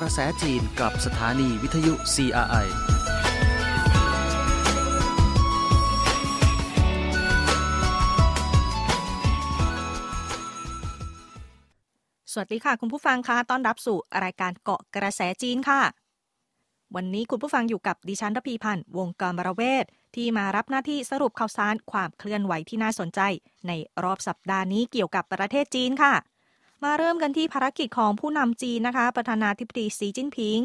กระแสจีนกับสถานีวิทยุ CRI สวัสดีค่ะ คุณผู้ฟังคะต้อนรับสู่รายการเกาะกระแสจีนค่ะ วันนี้คุณผู้ฟังอยู่กับดิฉันรพีพันธ์วงกรมรเวทที่มารับหน้าที่สรุปข่าวสารความเคลื่อนไหวที่น่าสนใจ ในรอบสัปดาห์นี้เกี่ยวกับประเทศจีนค่ะ มาเริ่มกันที่ภารกิจของผู้นำจีนนะคะ ประธานาธิบดีสีจิ้นผิง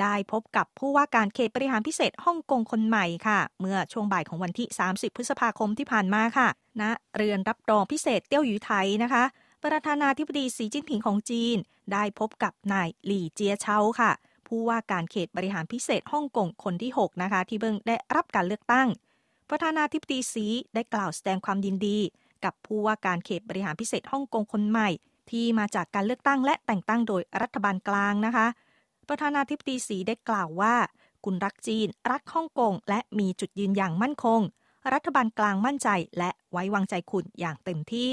ได้พบกับผู้ว่าการเขตบริหารพิเศษฮ่องกงคนใหม่ค่ะ เมื่อช่วงบ่ายของวันที่ 30 พฤษภาคมที่ผ่านมาค่ะณนะเรือนรับรองพิเศษเตี้ยวหยูไทยนะคะ ประธานาธิบดีสีจิ้นผิงของจีน ได้พบกับนายหลี่เจียเชาค่ะ ผู้ว่าการเขตบริหารพิเศษฮ่องกงคนที่ 6 นะคะ ที่เบิ่งได้รับการเลือกตั้ง ประธานาธิบดีสีได้กล่าวแสดงความยินดี กับผู้ว่าการเขตบริหารพิเศษฮ่องกงคนใหม่ ที่มาจากการเลือกตั้งและแต่งตั้งโดยรัฐบาลกลางนะคะ ประธานาธิบดีสีได้กล่าวว่า คุณรักจีน รักฮ่องกง และมีจุดยืนอย่างมั่นคง รัฐบาลกลางมั่นใจ และไว้วางใจคุณอย่างเต็มที่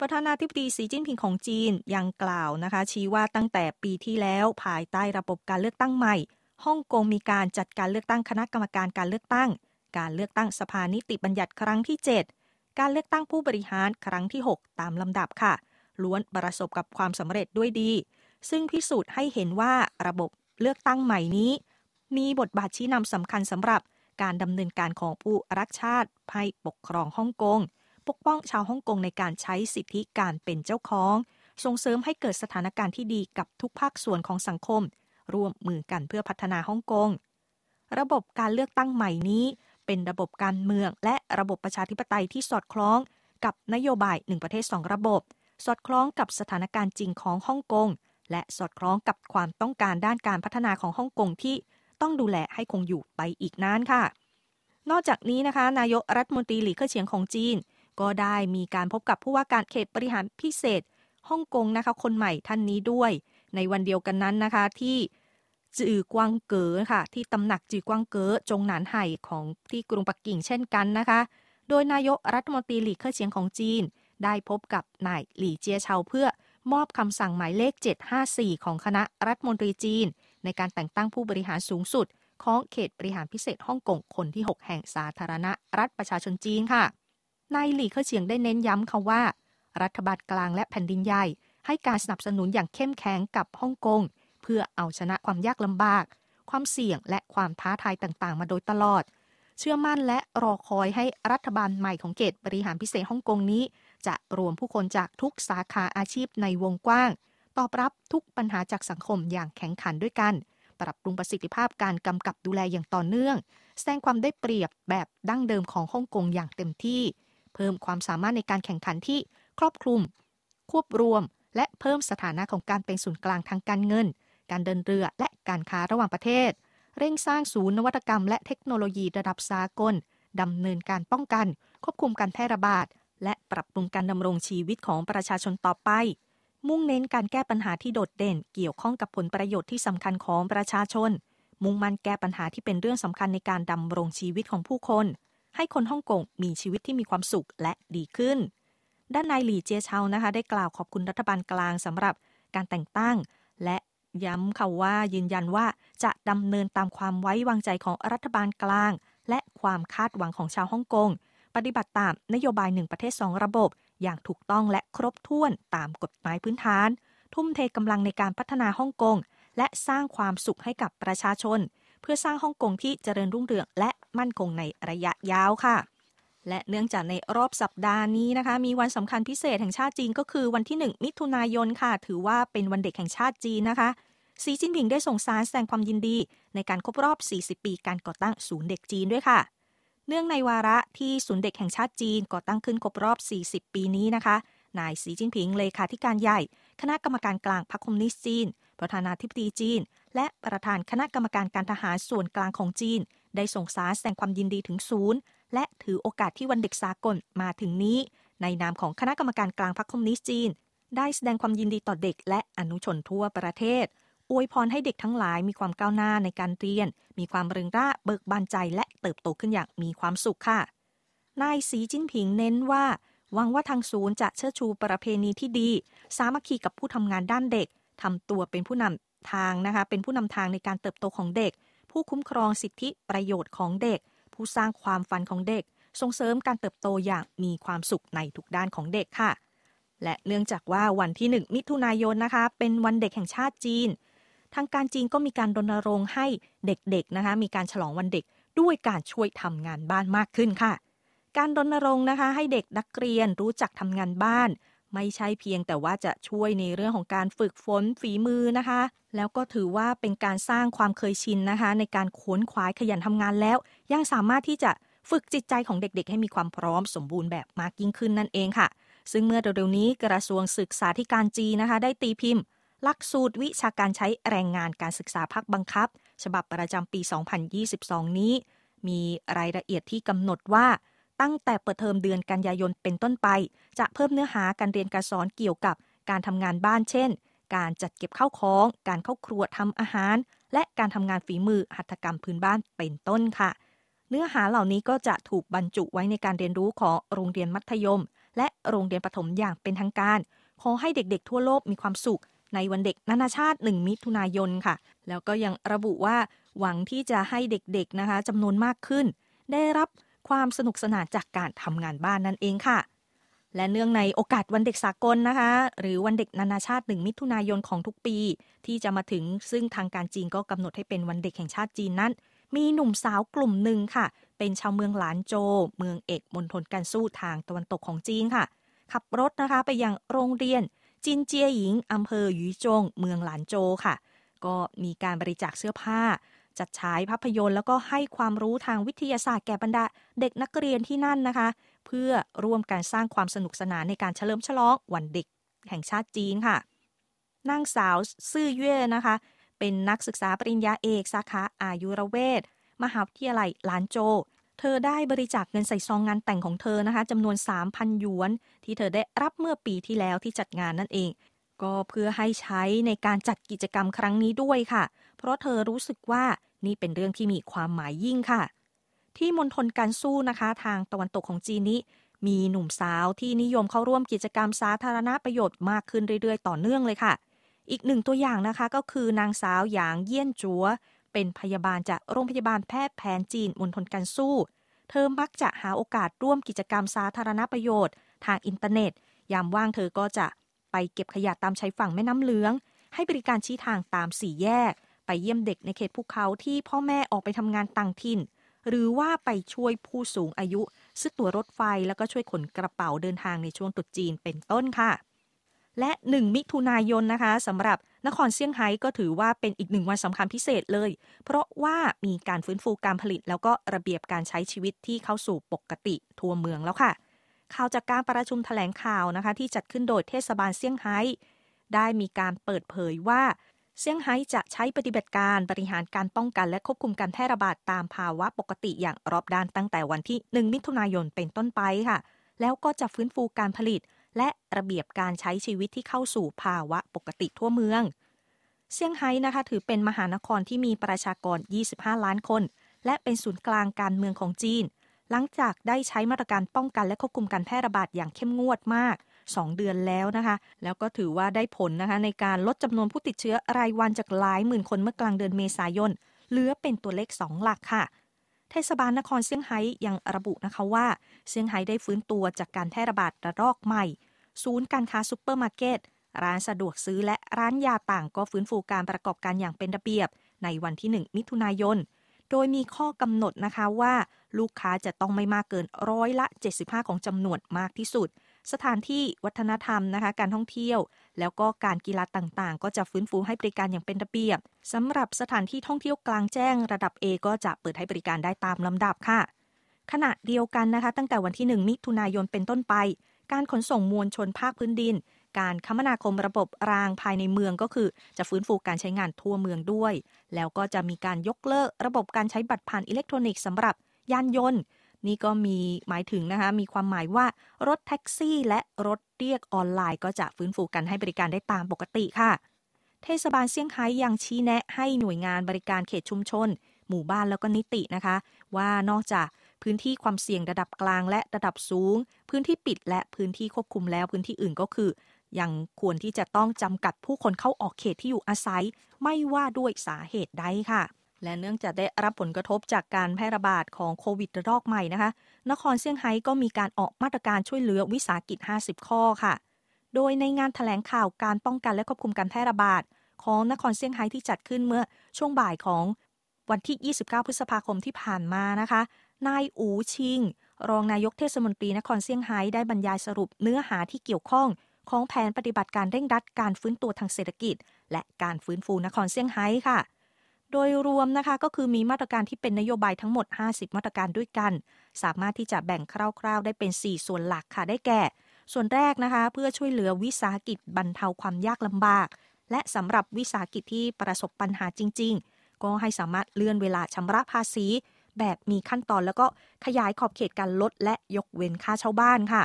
ประธานาธิบดีสีจิ้นผิงของจีนยังกล่าวนะคะ ชี้ว่าตั้งแต่ปีที่แล้วภายใต้ระบบการเลือกตั้งใหม่ฮ่องกงมีการจัดการเลือกตั้งคณะกรรมการการเลือกตั้ง การเลือกตั้งสภานิติบัญญัติครั้งที่ 7 การเลือกตั้งผู้บริหารครั้งที่ 6 ตามลำดับค่ะ ล้วนประสบกับความสำเร็จด้วยดี ซึ่งพิสูจน์ให้เห็นว่าระบบเลือกตั้งใหม่นี้ มีบทบาทชี้นำสำคัญสำหรับการดำเนินการของผู้รักชาติให้ปกครองฮ่องกง ปกป้องชาวฮ่องกงในการใช้สิทธิการเป็นเจ้าของ ส่งเสริมให้เกิดสถานการณ์ที่ดีกับทุกภาคส่วนของสังคม ร่วมมือกันเพื่อพัฒนาฮ่องกง ระบบการเลือกตั้งใหม่นี้ เป็นระบบการเมืองและระบบประชาธิปไตยที่สอดคล้อง กับนโยบายหนึ่งประเทศสองระบบ สอดคล้องกับสถานการณ์จริงของฮ่องกง และสอดคล้องกับความต้องการด้านการพัฒนาของฮ่องกงที่ต้องดูแลให้คงอยู่ไปอีกนานค่ะ นอกจากนี้นะคะ นายกรัฐมนตรีหลีเค่อเฉียงของจีน ก็ได้มีการพบกับผู้ว่าการเขตบริหารพิเศษฮ่องกงนะคะคนใหม่ท่านนี้ด้วย ในวันเดียวกันนั้นนะคะที่จือกวางเก๋อค่ะ ที่ตำหนักจือกวางเก๋อจงหนานไห่ของที่กรุงปักกิ่งเช่นกันนะคะ โดยนายกรัฐมนตรีหลีเค่อเฉียงของจีน ได้พบกับนายหลี่เจียเชาเพื่อมอบคำสั่งหมายเลข 754 ของคณะรัฐมนตรีจีน ในการแต่งตั้งผู้บริหารสูงสุด ของเขตบริหารพิเศษฮ่องกงคนที่ 6 แห่งสาธารณรัฐประชาชนจีนค่ะ นายหลี่เค่อเฉียงได้เน้นย้ำค่ะว่า รัฐบาลกลางและแผ่นดินใหญ่ ให้การสนับสนุนอย่างเข้มแข็งกับฮ่องกงเพื่อเอาชนะความยากลำบาก ความเสี่ยงและความท้าทายต่างๆ มาโดยตลอด เชื่อมั่นและรอคอยให้รัฐบาลใหม่ของเขตบริหารพิเศษฮ่องกงนี้ จะรวมผู้คนจากทุกสาขาอาชีพในวงกว้าง ตอบรับทุกปัญหาจากสังคมอย่างแข็งขันด้วยกัน ปรับปรุงประสิทธิภาพการกำกับดูแลอย่างต่อเนื่อง แสดงความได้เปรียบแบบดั้งเดิมของฮ่องกงอย่างเต็มที่ เพิ่มความสามารถในการแข่งขันที่ครอบคลุม ควบรวม และเพิ่มสถานะของการเป็นศูนย์กลางทางการเงิน การเดินเรือและการค้าระหว่างประเทศ เร่งสร้างศูนย์นวัตกรรม และเทคโนโลยีระดับสากลดำเนินการป้องกัน ควบคุมการแพร่ระบาด และปรับปรุงการดำรงชีวิตของประชาชนต่อไป มุ่งเน้นการแก้ปัญหาที่โดดเด่น เกี่ยวข้องกับผลประโยชน์ที่สำคัญของประชาชน มุ่งมั่นแก้ปัญหาที่เป็นเรื่องสำคัญในการดำรงชีวิตของผู้คน ให้คนฮ่องกงมีชีวิตที่มีความสุขและดีขึ้น ด้านนายหลี่เจียเชานะคะ ได้กล่าวขอบคุณรัฐบาลกลางสำหรับการแต่งตั้ง และย้ำค่ะว่ายืนยันว่าจะดำเนินตามความไว้วางใจของรัฐบาลกลาง และความคาดหวังของชาวฮ่องกง ปฏิบัติตามนโยบายหนึ่งประเทศสองระบบ อย่างถูกต้องและครบถ้วนตามกฎหมายพื้นฐาน ทุ่มเทกำลังในการพัฒนาฮ่องกง และสร้างความสุขให้กับประชาชน เพื่อสร้างฮ่องกงที่เจริญรุ่งเรืองและมั่นคงในระยะยาวค่ะ และเนื่องจากในรอบสัปดาห์นี้นะคะ มีวันสำคัญพิเศษแห่งชาติจีนก็คือวันที่ 1 มิถุนายนค่ะ ถือว่าเป็นวันเด็กแห่งชาติจีนนะคะสีจิ้นผิงได้ส่งสารแสดงความยินดี ในการครบรอบ 40 ปีการก่อตั้งศูนย์เด็กจีนด้วยค่ะ เนื่องในวาระที่ศูนย์เด็กแห่งชาติจีนก่อตั้งขึ้นครบรอบ 40 ปีนี้นะคะ นายสีจิ้นผิงเลขาธิการใหญ่ คณะกรรมการกลางพรรคคอมมิวนิสต์จีน ประธานาธิบดีจีน และประธานคณะกรรมการการทหารส่วนกลางของจีน ได้ส่งสารแสดงความยินดีถึงศูนย์ และถือโอกาสที่วันเด็กสากลมาถึงนี้ ในนามของคณะกรรมการกลางพรรคคอมมิวนิสต์จีน ได้แสดงความยินดีต่อเด็กและอนุชนทั่วประเทศ อวยพรให้เด็กทั้งหลายมีความก้าวหน้าในการเรียน มีความเริงร่าเบิกบานใจและเติบโตขึ้นอย่างมีความสุขค่ะ นายสีจิ้นผิงเน้นว่าหวังว่าทางศูนย์จะเชิดชูประเพณีที่ดี สามัคคีกับผู้ทำงานด้านเด็กทำตัวเป็นผู้นำทางนะคะ เป็นผู้นำทางในการเติบโตของเด็ก ผู้คุ้มครองสิทธิประโยชน์ของเด็ก ผู้สร้างความฝันของเด็ก ส่งเสริมการเติบโตอย่างมีความสุขในทุกด้านของเด็กค่ะ และเนื่องจากว่าวันที่ 1 มิถุนายนนะคะ เป็นวันเด็กแห่งชาติจีน ทางการจีนก็มีการรณรงค์ให้เด็กๆนะคะมีการฉลองวันเด็กด้วยการช่วยทำงานบ้านมากขึ้นค่ะ การรณรงค์นะคะ ให้เด็กนักเรียนรู้จักทำงานบ้าน ไม่ใช่เพียงแต่ว่าจะช่วยในเรื่องของการฝึกฝนฝีมือนะคะ แล้วก็ถือว่าเป็นการสร้างความเคยชินนะคะ ในการขวนขวายขยันทำงานแล้ว ยังสามารถที่จะฝึกจิตใจของเด็กๆ ให้มีความพร้อมสมบูรณ์แบบมากยิ่งขึ้นนั่นเองค่ะ ซึ่งเมื่อเร็วๆนี้กระทรวงศึกษาธิการจีนนะคะ ได้ตีพิมพ์ หลักสูตรวิชาการใช้แรงงานการศึกษาภาคบังคับ ฉบับประจำปี 2022 นี้ มีรายละเอียดที่กำหนดว่าตั้งแต่เปิดเทอมเดือนกันยายนเป็นต้นไป จะเพิ่มเนื้อหาการเรียนการสอนเกี่ยวกับการทำงานบ้านเช่น การจัดเก็บข้าวของ การเข้าครัวทำอาหาร และการทำงานฝีมือหัตถกรรมพื้นบ้านเป็นต้นค่ะ เนื้อหาเหล่านี้ก็จะถูกบรรจุไว้ในการเรียนรู้ของโรงเรียนมัธยม และโรงเรียนประถมอย่างเป็นทางการ ขอให้เด็กๆทั่วโลกมีความสุข ในวันเด็กนานาชาติ 1 มิถุนายนค่ะ แล้วก็ยังระบุว่าหวังที่จะให้เด็กๆนะคะจำนวนมากขึ้น ได้รับความสนุกสนานจากการทำงานบ้านนั่นเองค่ะ และเนื่องในโอกาสวันเด็กสากลนะคะ หรือวันเด็กนานาชาติ 1 มิถุนายนของทุกปี ที่จะมาถึงซึ่งทางการจีนก็กำหนดให้เป็นวันเด็กแห่งชาติจีนนั้น มีหนุ่มสาวกลุ่มหนึ่งค่ะ เป็นชาวเมืองหลานโจ เมืองเอกมณฑลการสู้ทางตะวันตกของจีนค่ะ ขับรถนะคะไปยังโรงเรียน จินเจียหญิงอำเภอหยูจง เมืองหลานโจค่ะ ก็มีการบริจาคเสื้อผ้า จัดฉายภาพยนตร์แล้วก็ให้ความรู้ทางวิทยาศาสตร์แก่บรรดาเด็กนักเรียนที่นั่นนะคะ เพื่อร่วมการสร้างความสนุกสนานในการเฉลิมฉลองวันเด็กแห่งชาติจีนค่ะนางสาวซื่อเย่นะคะ เป็นนักศึกษาปริญญาเอกสาขาอายุรเวทมหาวิทยาลัยหลานโจ เธอได้บริจาคเงินใส่ซองงานแต่งของเธอนะคะจำนวน 3,000หยวน ที่เธอได้รับเมื่อปีที่แล้วที่จัดงานนั่นเอง ก็เพื่อให้ใช้ในการจัดกิจกรรมครั้งนี้ด้วยค่ะ เพราะเธอรู้สึกว่านี่เป็นเรื่องที่มีความหมายยิ่งค่ะ ที่มณฑลการสู้นะคะ ทางตะวันตกของจีนนี้ มีหนุ่มสาวที่นิยมเข้าร่วมกิจกรรมสาธารณประโยชน์มากขึ้นเรื่อยๆ ต่อเนื่องเลยค่ะ อีกหนึ่งตัวอย่างนะคะก็คือนางสาวหยางเยี่ยนจัว เป็นพยาบาลจากโรงพยาบาลแพทย์แผนจีนมณฑลการสู้เธอมักจะหาโอกาสร่วมกิจกรรมสาธารณประโยชน์ ทางอินเทอร์เน็ต ยามว่างเธอก็จะไปเก็บขยะตามชายฝั่งแม่น้ำเหลือง ให้บริการชี้ทางตามสี่แยก ไปเยี่ยมเด็กในเขตภูเขาที่พ่อแม่ออกไปทำงานต่างถิ่น หรือว่าไปช่วยผู้สูงอายุซื้อตั๋วรถไฟแล้วก็ช่วยขนกระเป๋าเดินทางในช่วงตรุษจีนเป็นต้นค่ะ และ 1 มิถุนายนนะคะสำหรับนครเซี่ยงไฮ้ก็ถือว่าเป็นอีกหนึ่งวันสำคัญพิเศษเลย เพราะว่ามีการฟื้นฟูการผลิต แล้วก็ระเบียบการใช้ชีวิตที่เข้าสู่ปกติทั่วเมืองแล้วค่ะ ข่าวจากการประชุมแถลงข่าวนะคะ ที่จัดขึ้นโดยเทศบาลเซี่ยงไฮ้ได้มีการเปิดเผยว่าเซี่ยงไฮ้จะใช้ปฏิบัติการบริหารการป้องกันและควบคุมการแพร่ระบาดตามภาวะปกติอย่างรอบด้านตั้งแต่วันที่ 1 มิถุนายนเป็นต้นไปค่ะ แล้วก็จะฟื้นฟูการผลิต และระเบียบการใช้ชีวิตที่เข้าสู่ภาวะปกติทั่วเมือง เซี่ยงไฮ้นะคะถือเป็นมหานครที่มีประชากร 25 ล้านคน และเป็นศูนย์กลางการเมืองของจีน หลังจากได้ใช้มาตรการป้องกันและควบคุมการแพร่ระบาดอย่างเข้มงวดมาก 2 เดือนแล้วนะคะ แล้วก็ถือว่าได้ผลนะคะในการลดจำนวนผู้ติดเชื้อรายวันจากหลายหมื่นคนเมื่อกลางเดือนเมษายนเหลือเป็นตัวเลข 2 หลักค่ะ เทศบาลนครเซี่ยงไฮ้ยังระบุนะคะว่าเซี่ยงไฮ้ได้ฟื้นตัวจากการแพร่ระบาดระลอกใหม่ ศูนย์การค้าซูเปอร์มาร์เก็ตร้านสะดวกซื้อและร้านยาต่างก็ฟื้นฟูการประกอบการอย่างเป็นระเบียบ ในวันที่ 1 มิถุนายน โดยมีข้อกำหนดนะคะว่า ลูกค้าจะต้องไม่มากเกินร้อยละ 75 ของจำนวนมากที่สุด สถานที่วัฒนธรรมนะคะ การท่องเที่ยว แล้วก็การกีฬาต่างๆ ก็จะฟื้นฟูให้บริการอย่างเป็นระเบียบสำหรับสถานที่ท่องเที่ยวกลางแจ้งระดับ A ก็จะเปิดให้บริการได้ตามลำดับค่ะ ขณะเดียวกันนะคะ ตั้งแต่วันที่ 1 มิถุนายนเป็นต้นไป การขนส่งมวลชนภาคพื้นดิน การคมนาคมระบบรางภายในเมืองก็คือ จะฟื้นฟูการใช้งานทั่วเมืองด้วย แล้วก็จะมีการยกเลิกระบบการใช้บัตรผ่านอิเล็กทรอนิกส์สำหรับยานยนต์ นี่ก็มีหมายถึงนะคะมีความหมายว่ารถแท็กซี่และรถเรียกออนไลน์ ก็จะฟื้นฟูกันให้บริการได้ตามปกติค่ะ เทศบาลเซี่ยงไฮ้ยังชี้แนะให้หน่วยงานบริการเขตชุมชน หมู่บ้านแล้วก็นิตินะคะ ว่านอกจากพื้นที่ความเสี่ยงระดับกลางและระดับสูง พื้นที่ปิดและพื้นที่ควบคุมแล้วพื้นที่อื่นก็คือ ยังควรที่จะต้องจำกัดผู้คนเข้าออกเขตที่อยู่อาศัย ไม่ว่าด้วยสาเหตุใดค่ะ และเนื่องจากได้รับผลกระทบจากการแพร่ระบาดของโควิดระลอกใหม่นะคะ นครเซี่ยงไฮ้ก็มีการออกมาตรการช่วยเหลือวิสาหกิจ 50 ข้อค่ะ โดยในงานถแถลงข่าวการป้องกันและควบคุมการแพร่ระบาดของนครเซี่ยงไฮ้ที่จัดขึ้นเมื่อช่วงบ่ายของวันที่ 29 พฤษภาคมที่ผ่านมานะคะ นายอูชิง รองนายกเทศมนตรีนครเซี่ยงไฮ้ได้บรรยายสรุปเนื้อหาที่เกี่ยวข้องของแผนปฏิบัติการเร่งรัดการฟื้นตัวทางเศรษฐกิจ และการฟื้นฟูนครเซี่ยงไฮ้ค่ะ โดยรวมนะคะก็คือมีมาตรการที่เป็นนโยบายทั้งหมด 50 มาตรการด้วยกัน สามารถที่จะแบ่งคร่าวๆ ได้เป็น 4 ส่วนหลักค่ะได้แก่ ส่วนแรกนะคะ เพื่อช่วยเหลือวิสาหกิจบรรเทาความยากลำบาก และสำหรับวิสาหกิจที่ประสบปัญหาจริง ๆ ก็ให้สามารถเลื่อนเวลาชำระภาษี แบบมีขั้นตอนแล้วก็ขยายขอบเขตการลดและยกเว้นค่าเช่าบ้านค่ะ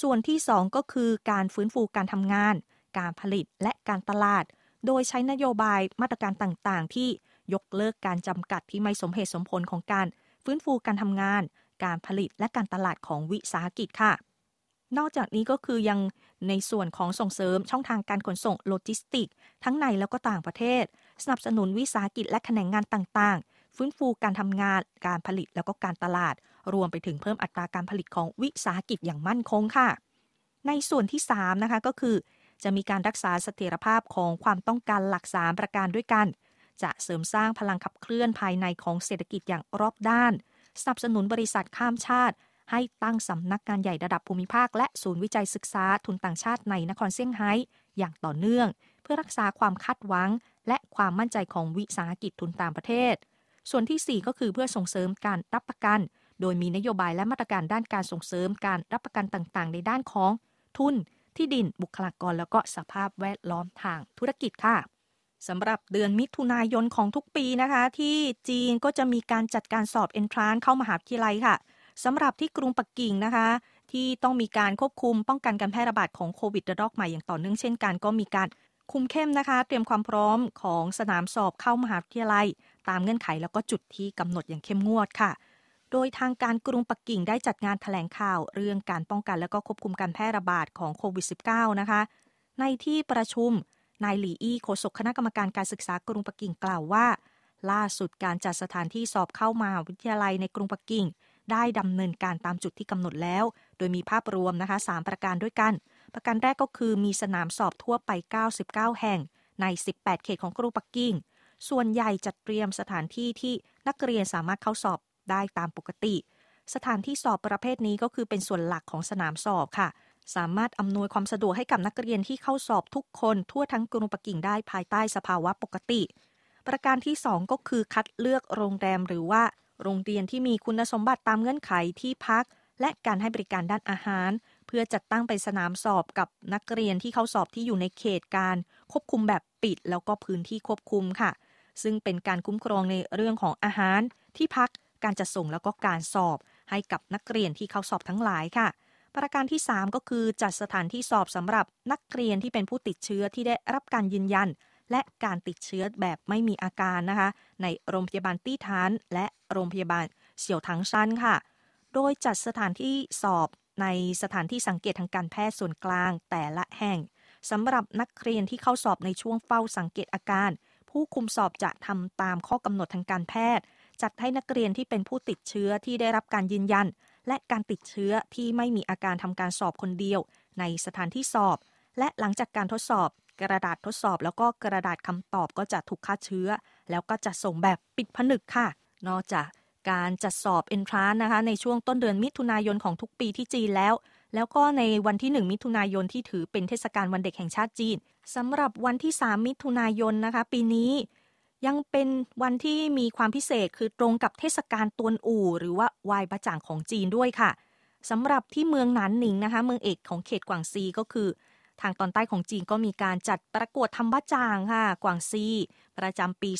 ส่วนที่ 2 ก็คือการฟื้นฟูการทำงาน การผลิตและการตลาด โดยใช้นโยบายมาตรการต่างๆ ที่ ยกเลิกการจำกัดที่ไม่สมเหตุสมผลของการฟื้นฟูการทำงาน การผลิตและการตลาดของวิสาหกิจค่ะ นอกจากนี้ก็คือยังในส่วนของส่งเสริมช่องทางการขนส่งโลจิสติก ทั้งในแล้วก็ต่างประเทศ สนับสนุนวิสาหกิจและแขนงงานต่างๆ ฟื้นฟูการทำงาน การผลิตแล้วก็การตลาด รวมไปถึงเพิ่มอัตราการผลิตของวิสาหกิจอย่างมั่นคงค่ะ ในส่วนที่ 3 นะคะก็คือ จะมีการรักษาเสถียรภาพของความต้องการหลัก3ประการด้วยกัน จะเสริมสร้างพลังขับเคลื่อนภายในของเศรษฐกิจอย่างรอบด้านสนับสนุนบริษัทข้ามชาติ ให้ตั้งสำนักงานใหญ่ระดับภูมิภาค และศูนย์วิจัยศึกษาทุนต่างชาติในนครเซี่ยงไฮ้อย่างต่อเนื่อง เพื่อรักษาความคาดหวัง และความมั่นใจของวิสาหกิจทุนต่างประเทศ ส่วนที่ 4 ก็คือเพื่อส่งเสริมการรับประกัน โดยมีนโยบายและมาตรการด้านการส่งเสริมการรับประกันต่างๆ ในด้านของ ทุน ที่ดิน บุคลากร แล้วก็สภาพแวดล้อมทางธุรกิจค่ะ สำหรับเดือนมิถุนายนของทุกปีนะคะ ที่จีนก็จะมีการจัดการสอบเอนทรานเข้ามหาวิทยาลัยค่ะสำหรับที่กรุงปักกิ่งนะคะ ที่ต้องมีการควบคุมป้องกันการแพร่ระบาดของโควิดระลอกใหม่อย่างต่อเนื่องเช่นกันก็มีการคุมเข้มนะคะ เตรียมความพร้อมของสนามสอบเข้ามหาวิทยาลัย ตามเงื่อนไขแล้วก็จุดที่กำหนดอย่างเข้มงวดค่ะ โดยทางการกรุงปักกิ่งได้จัดงานถแถลงข่าว เรื่องการป้องกันและก็ควบคุมการแพร่ระบาดของโควิด -19 นะคะ ในที่ประชุม นายหลี่อี้โฆษกคณะกรรมการการศึกษากรุงปักกิ่งกล่าวว่า ล่าสุดการจัดสถานที่สอบเข้ามาวิทยาลัยในกรุงปักกิ่ง ได้ดำเนินการตามจุดที่กำหนดแล้ว โดยมีภาพรวมนะคะ 3 ประการด้วยกัน ประการแรกก็คือมีสนามสอบทั่วไป 99 แห่ง ใน 18 เขตของกรุงปักกิ่ง ส่วนใหญ่จัดเตรียมสถานที่ที่นักเรียนสามารถเข้าสอบได้ตามปกติ สถานที่สอบประเภทนี้ก็คือเป็นส่วนหลักของสนามสอบค่ะ สามารถอำนวยความสะดวกให้กับนักเรียนที่เข้าสอบทุกคนทั่วทั้งกรุงปักกิ่งได้ภายใต้สภาวะปกติ ประการที่ 2 ก็คือคัดเลือกโรงแรมหรือว่า โรงเรียนที่มีคุณสมบัติตามเงื่อนไขที่พัก และการให้บริการด้านอาหาร เพื่อจัดตั้งเป็นสนามสอบกับนักเรียนที่เข้าสอบที่อยู่ในเขตการ ควบคุมแบบปิด แล้วก็พื้นที่ควบคุมค่ะ ซึ่งเป็นการคุ้มครองในเรื่องของอาหาร ที่พัก การจัดส่งแล้วก็การสอบ ให้กับนักเรียนที่เข้าสอบทั้งหลายค่ะ ประการที่ 3 ก็คือจัดสถานที่สอบสำหรับนักเรียนที่เป็นผู้ติดเชื้อที่ได้รับการยืนยัน และการติดเชื้อแบบไม่มีอาการนะคะ ในโรงพยาบาลตี้ทาน และโรงพยาบาลเสี่ยวทังชันค่ะ โดยจัดสถานที่สอบในสถานที่สังเกตทางการแพทย์ส่วนกลางแต่ละแห่งสำหรับนักเรียนที่เข้าสอบในช่วงเฝ้าสังเกตอาการ ผู้คุมสอบจะทำตามข้อกำหนดทางการแพทย์ จัดให้นักเรียนที่เป็นผู้ติดเชื้อที่ได้รับการยืนยัน และการติดเชื้อที่ไม่มีอาการทำการสอบคนเดียว ในสถานที่สอบ และหลังจากการทดสอบ กระดาษทดสอบแล้วก็กระดาษคำตอบก็จะถูกฆ่าเชื้อ แล้วก็จะส่งแบบปิดผนึกค่ะ นอกจากการจัดสอบเอนทรานนะคะ ในช่วงต้นเดือนมิถุนายนของทุกปีที่จีนแล้ว แล้วก็ในวันที่ 1 มิถุนายนที่ถือเป็นเทศกาลวันเด็กแห่งชาติจีนสำหรับวันที่ 3 มิถุนายนนะคะ ปีนี้ ยังเป็นวันที่มีความพิเศษคือตรงกับเทศกาลตวนอู่ หรือว่าวายบะจ่างของจีนด้วยค่ะสำหรับที่เมืองหนานหนิงนะคะ เมืองเอกของเขตกวางซีก็คือ ทางตอนใต้ของจีนก็มีการจัดประกวดทำบะจ่างค่ะ กวางซี ประจำปี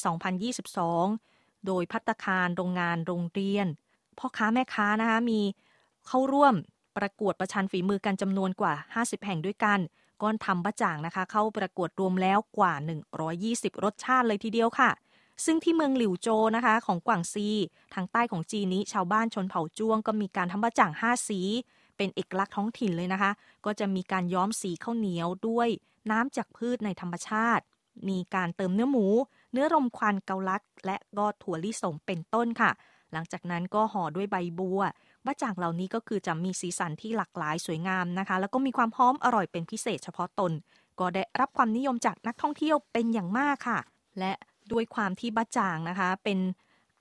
2022 โดยพัตคารโรงงานโรงเรียนพ่อค้าแม่ค้านะคะมีเข้าร่วมประกวดประชันฝีมือกันจำนวนกว่า 50 แห่งด้วยกัน ก้อนทำบะจ่างนะคะ เข้าประกวดรวมแล้วกว่า 120 รสชาติเลยทีเดียวค่ะ ซึ่งที่เมืองหลิวโจนะคะของกวางซี ทางใต้ของจีนนี้ชาวบ้านชนเผ่าจ้วงก็มีการทำบะจ่าง 5 สี เป็นเอกลักษณ์ท้องถิ่นเลยนะคะ ก็จะมีการย้อมสีข้าวเหนียวด้วยน้ำจากพืชในธรรมชาติ มีการเติมเนื้อหมู เนื้อรมควันเกาลัด และก็ถั่วลิสงเป็นต้นค่ะ หลังจากนั้นก็ห่อด้วยใบบัว บะจ่างเหล่านี้ก็คือจะมีสีสันที่หลากหลายสวยงามนะคะ แล้วก็มีความหอมอร่อยเป็นพิเศษเฉพาะตน ก็ได้รับความนิยมจากนักท่องเที่ยวเป็นอย่างมากค่ะ และด้วยความที่บะจ่างนะคะ เป็น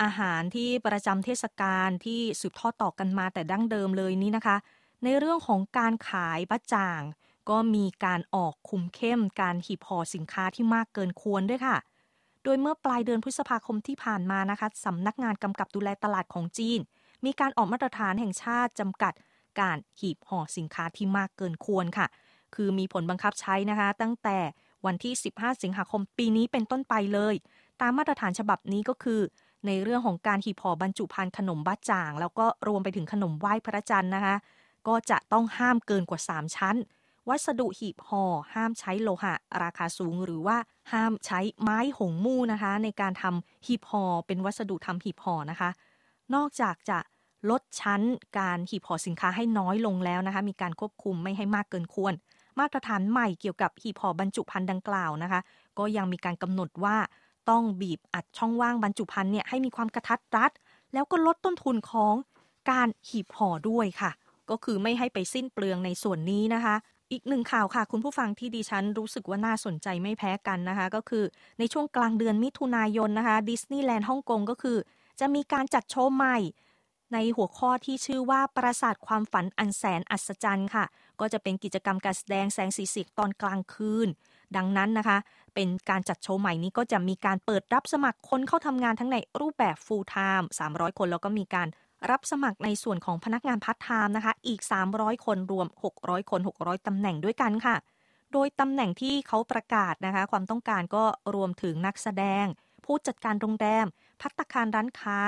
อาหารที่ประจำเทศกาลที่สืบทอดต่อกันมาแต่ดั้งเดิมเลยนี้นะคะ ในเรื่องของการขายบะจ่าง ก็มีการออกคุมเข้ม การหีบห่อสินค้าที่มากเกินควรด้วยค่ะโดยเมื่อปลายเดือนพฤษภาคมที่ผ่านมานะคะสำนักงานกำกับดูแลตลาดของจีน มีการออกมาตรฐานแห่งชาติจำกัดการหีบห่อสินค้าที่มากเกินควรค่ะ คือมีผลบังคับใช้นะคะ ตั้งแต่วันที่ 15 สิงหาคมปีนี้เป็นต้นไปเลย ตามมาตรฐานฉบับนี้ก็คือ ในเรื่องของการหีบห่อบรรจุภัณฑ์ขนมบ้าจ่าง แล้วก็รวมไปถึงขนมไหว้พระจันทร์นะคะ ก็จะต้องห้ามเกินกว่า 3 ชั้น วัสดุหีบห่อห้ามใช้โลหะ ราคาสูงหรือว่าห้ามใช้ไม้หงมู่นะคะ ในการทำหีบห่อเป็นวัสดุทำหีบห่อนะคะ นอกจากจะลดชั้นการหีบห่อสินค้าให้น้อยลงแล้วนะคะ มีการควบคุมไม่ให้มากเกินควร มาตรฐานใหม่เกี่ยวกับหีบห่อบรรจุภัณฑ์ดังกล่าวนะคะ ก็ยังมีการกำหนดว่าต้องบีบอัดช่องว่างบรรจุภัณฑ์เนี่ยให้มีความกระทัดรัด แล้วก็ลดต้นทุนของการหีบห่อด้วยค่ะ ก็คือไม่ให้ไปสิ้นเปลืองในส่วนนี้นะคะ อีกหนึ่งข่าวค่ะ คุณผู้ฟังที่ดิฉันรู้สึกว่าน่าสนใจไม่แพ้กันนะคะ ก็คือในช่วงกลางเดือนมิถุนายนนะคะดิสนีย์แลนด์ฮ่องกงก็คือ จะมีการจัดโชว์ใหม่ ในหัวข้อที่ชื่อว่าปราสาทความฝันอันแสนอัศจรรย์ค่ะ ก็จะเป็นกิจกรรมการแสดงแสงสีสีตอนกลางคืน ดังนั้นนะคะ เป็นการจัดโชว์ใหม่นี้ก็จะมีการเปิดรับสมัครคนเข้าทำงานทั้งในรูปแบบ full time 300 คนแล้วก็มีการรับสมัครในส่วนของพนักงานพาร์ทไทม์นะคะ อีก 300 คนรวม 600 คน 600 ตำแหน่งด้วยกันค่ะ โดยตำแหน่งที่เขาประกาศนะคะ ความต้องการก็รวมถึงนักแสดง ผู้จัดการโรงแรม พัตตาคารร้านค้า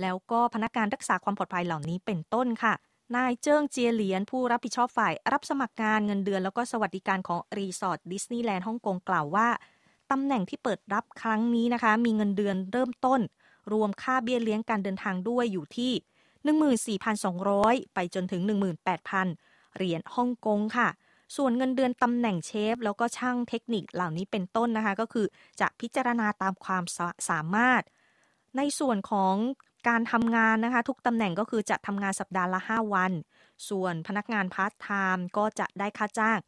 แล้วก็พนักงานรักษาความปลอดภัยเหล่านี้เป็นต้นค่ะ นายเจิ้งเจียเหลียนผู้รับผิดชอบฝ่าย รับสมัครงานเงินเดือนแล้วก็สวัสดิการของรีสอร์ทดิสนีย์แลนด์ฮ่องกงกล่าวว่าตำแหน่งที่เปิดรับครั้งนี้นะคะ มีเงินเดือนเริ่มต้น รวมค่าเบี้ยเลี้ยงการเดินทางด้วยอยู่ที่ 14,200 ไปจนถึง 18,000 เหรียญฮ่องกงค่ะ ส่วนเงินเดือนตำแหน่งเชฟ แล้วก็ช่างเทคนิคเหล่านี้เป็นต้นนะคะ ก็คือจะพิจารณาตามความสามารถ ในส่วนของการทำงานนะคะ ทุกตำแหน่งก็คือจะทำงานสัปดาห์ละ 5 วัน ส่วนพนักงานพาร์ทไทม์ก็จะได้ค่าจ้าง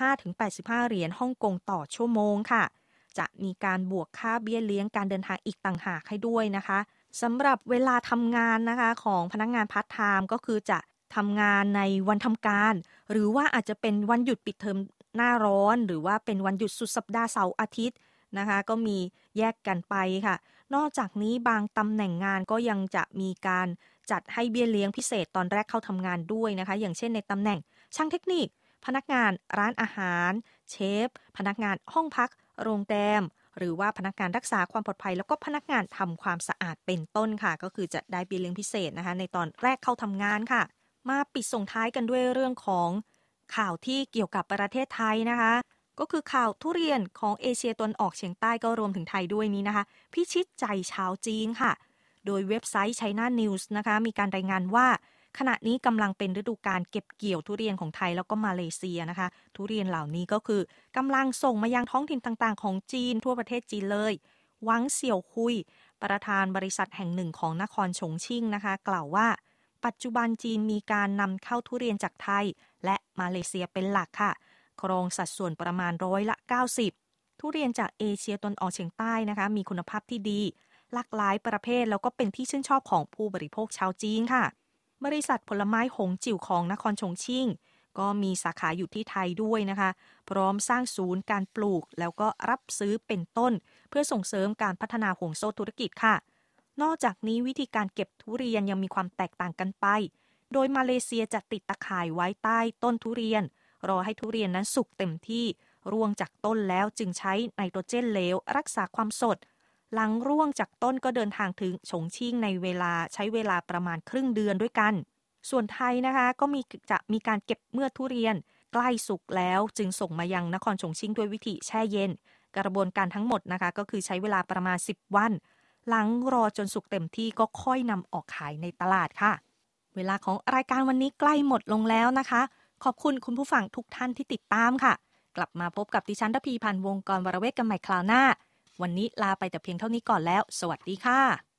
65-85 เหรียญฮ่องกงต่อชั่วโมงค่ะ จะมีการบวกค่าเบี้ยเลี้ยงการเดินทางอีกต่างหากให้ด้วยนะคะสำหรับเวลาทำงานนะคะของพนักงานพาร์ทไทม์ก็คือจะทำงานในวันทำการ หรือว่าอาจจะเป็นวันหยุดปิดเทอมหน้าร้อน หรือว่าเป็นวันหยุดสุดสัปดาห์เสาร์อาทิตย์นะคะ ก็มีแยกกันไปค่ะ นอกจากนี้บางตำแหน่งงานก็ยังจะมีการจัดให้เบี้ยเลี้ยงพิเศษตอนแรกเข้าทำงานด้วยนะคะ อย่างเช่นในตำแหน่ง ช่างเทคนิค พนักงานร้านอาหาร เชฟ พนักงานห้องพัก โรงแรมหรือว่าพนักงานรักษาความปลอดภัย แล้วก็พนักงานทำความสะอาดเป็นต้นค่ะ ก็คือจะได้เบี้ยเลี้ยงพิเศษนะคะ ในตอนแรกเข้าทำงานค่ะ มาปิดส่งท้ายกันด้วยเรื่องของข่าวที่เกี่ยวกับประเทศไทยนะคะ ก็คือข่าวทุเรียนของเอเชียตะวันออกเฉียงใต้ก็รวมถึงไทยด้วยนี้นะคะ พิชิตใจชาวจีนค่ะ โดยเว็บไซต์ China News นะคะ มีการรายงานว่า ขณะนี้กำลังเป็นฤดูการเก็บเกี่ยวทุเรียนของไทยแล้วก็มาเลเซียนะคะ ทุเรียนเหล่านี้ก็คือกำลังส่งมายังท้องถิ่นต่างๆ ของจีน ทั่วประเทศจีนเลยหวังเสี่ยวคุย ประธานบริษัทแห่งหนึ่งของนครฉงชิ่งนะคะ กล่าวว่า ปัจจุบันจีนมีการนำเข้าทุเรียนจากไทย และมาเลเซียเป็นหลักค่ะ ครองสัดส่วนประมาณร้อยละ 90 ทุเรียนจากเอเชียตะวันออกเฉียงใต้นะคะ มีคุณภาพที่ดี หลากหลายประเภทแล้วก็เป็นที่ชื่นชอบของผู้บริโภคชาวจีนค่ะ บริษัทผลไม้หงจิ๋วของนครชงชิ่ง ก็มีสาขาอยู่ที่ไทยด้วยนะคะ พร้อมสร้างศูนย์การปลูก แล้วก็รับซื้อเป็นต้น เพื่อส่งเสริมการพัฒนาห่วงโซ่ธุรกิจค่ะ นอกจากนี้วิธีการเก็บทุเรียนยังมีความแตกต่างกันไป โดยมาเลเซียจะติดตะข่ายไว้ใต้ต้นทุเรียน รอให้ทุเรียนนั้นสุกเต็มที่ร่วงจากต้นแล้วจึงใช้ไนโตรเจนเหลว รักษาความสด หลังร่วงจากต้นก็เดินทางถึงฉงชิ่งในเวลาใช้เวลาประมาณครึ่งเดือนด้วยกัน ส่วนไทยนะคะก็มีจะมีการเก็บเมื่อทุเรียน ใกล้สุกแล้วจึงส่งมายังนครชงชิ่งด้วยวิธีแช่เย็น กระบวนการทั้งหมดนะคะก็คือใช้เวลาประมาณ 10 วัน หลังรอจนสุกเต็มที่ก็ค่อยนำออกขายในตลาดค่ะ เวลาของรายการวันนี้ใกล้หมดลงแล้วนะคะ ขอบคุณคุณผู้ฟังทุกท่านที่ติดตามค่ะ กลับมาพบกับดิฉันระพีพันธ์วงกรวรเวกกันใหม่คราวหน้า วันนี้ลาไปแต่เพียงเท่านี้ก่อนแล้ว สวัสดีค่ะ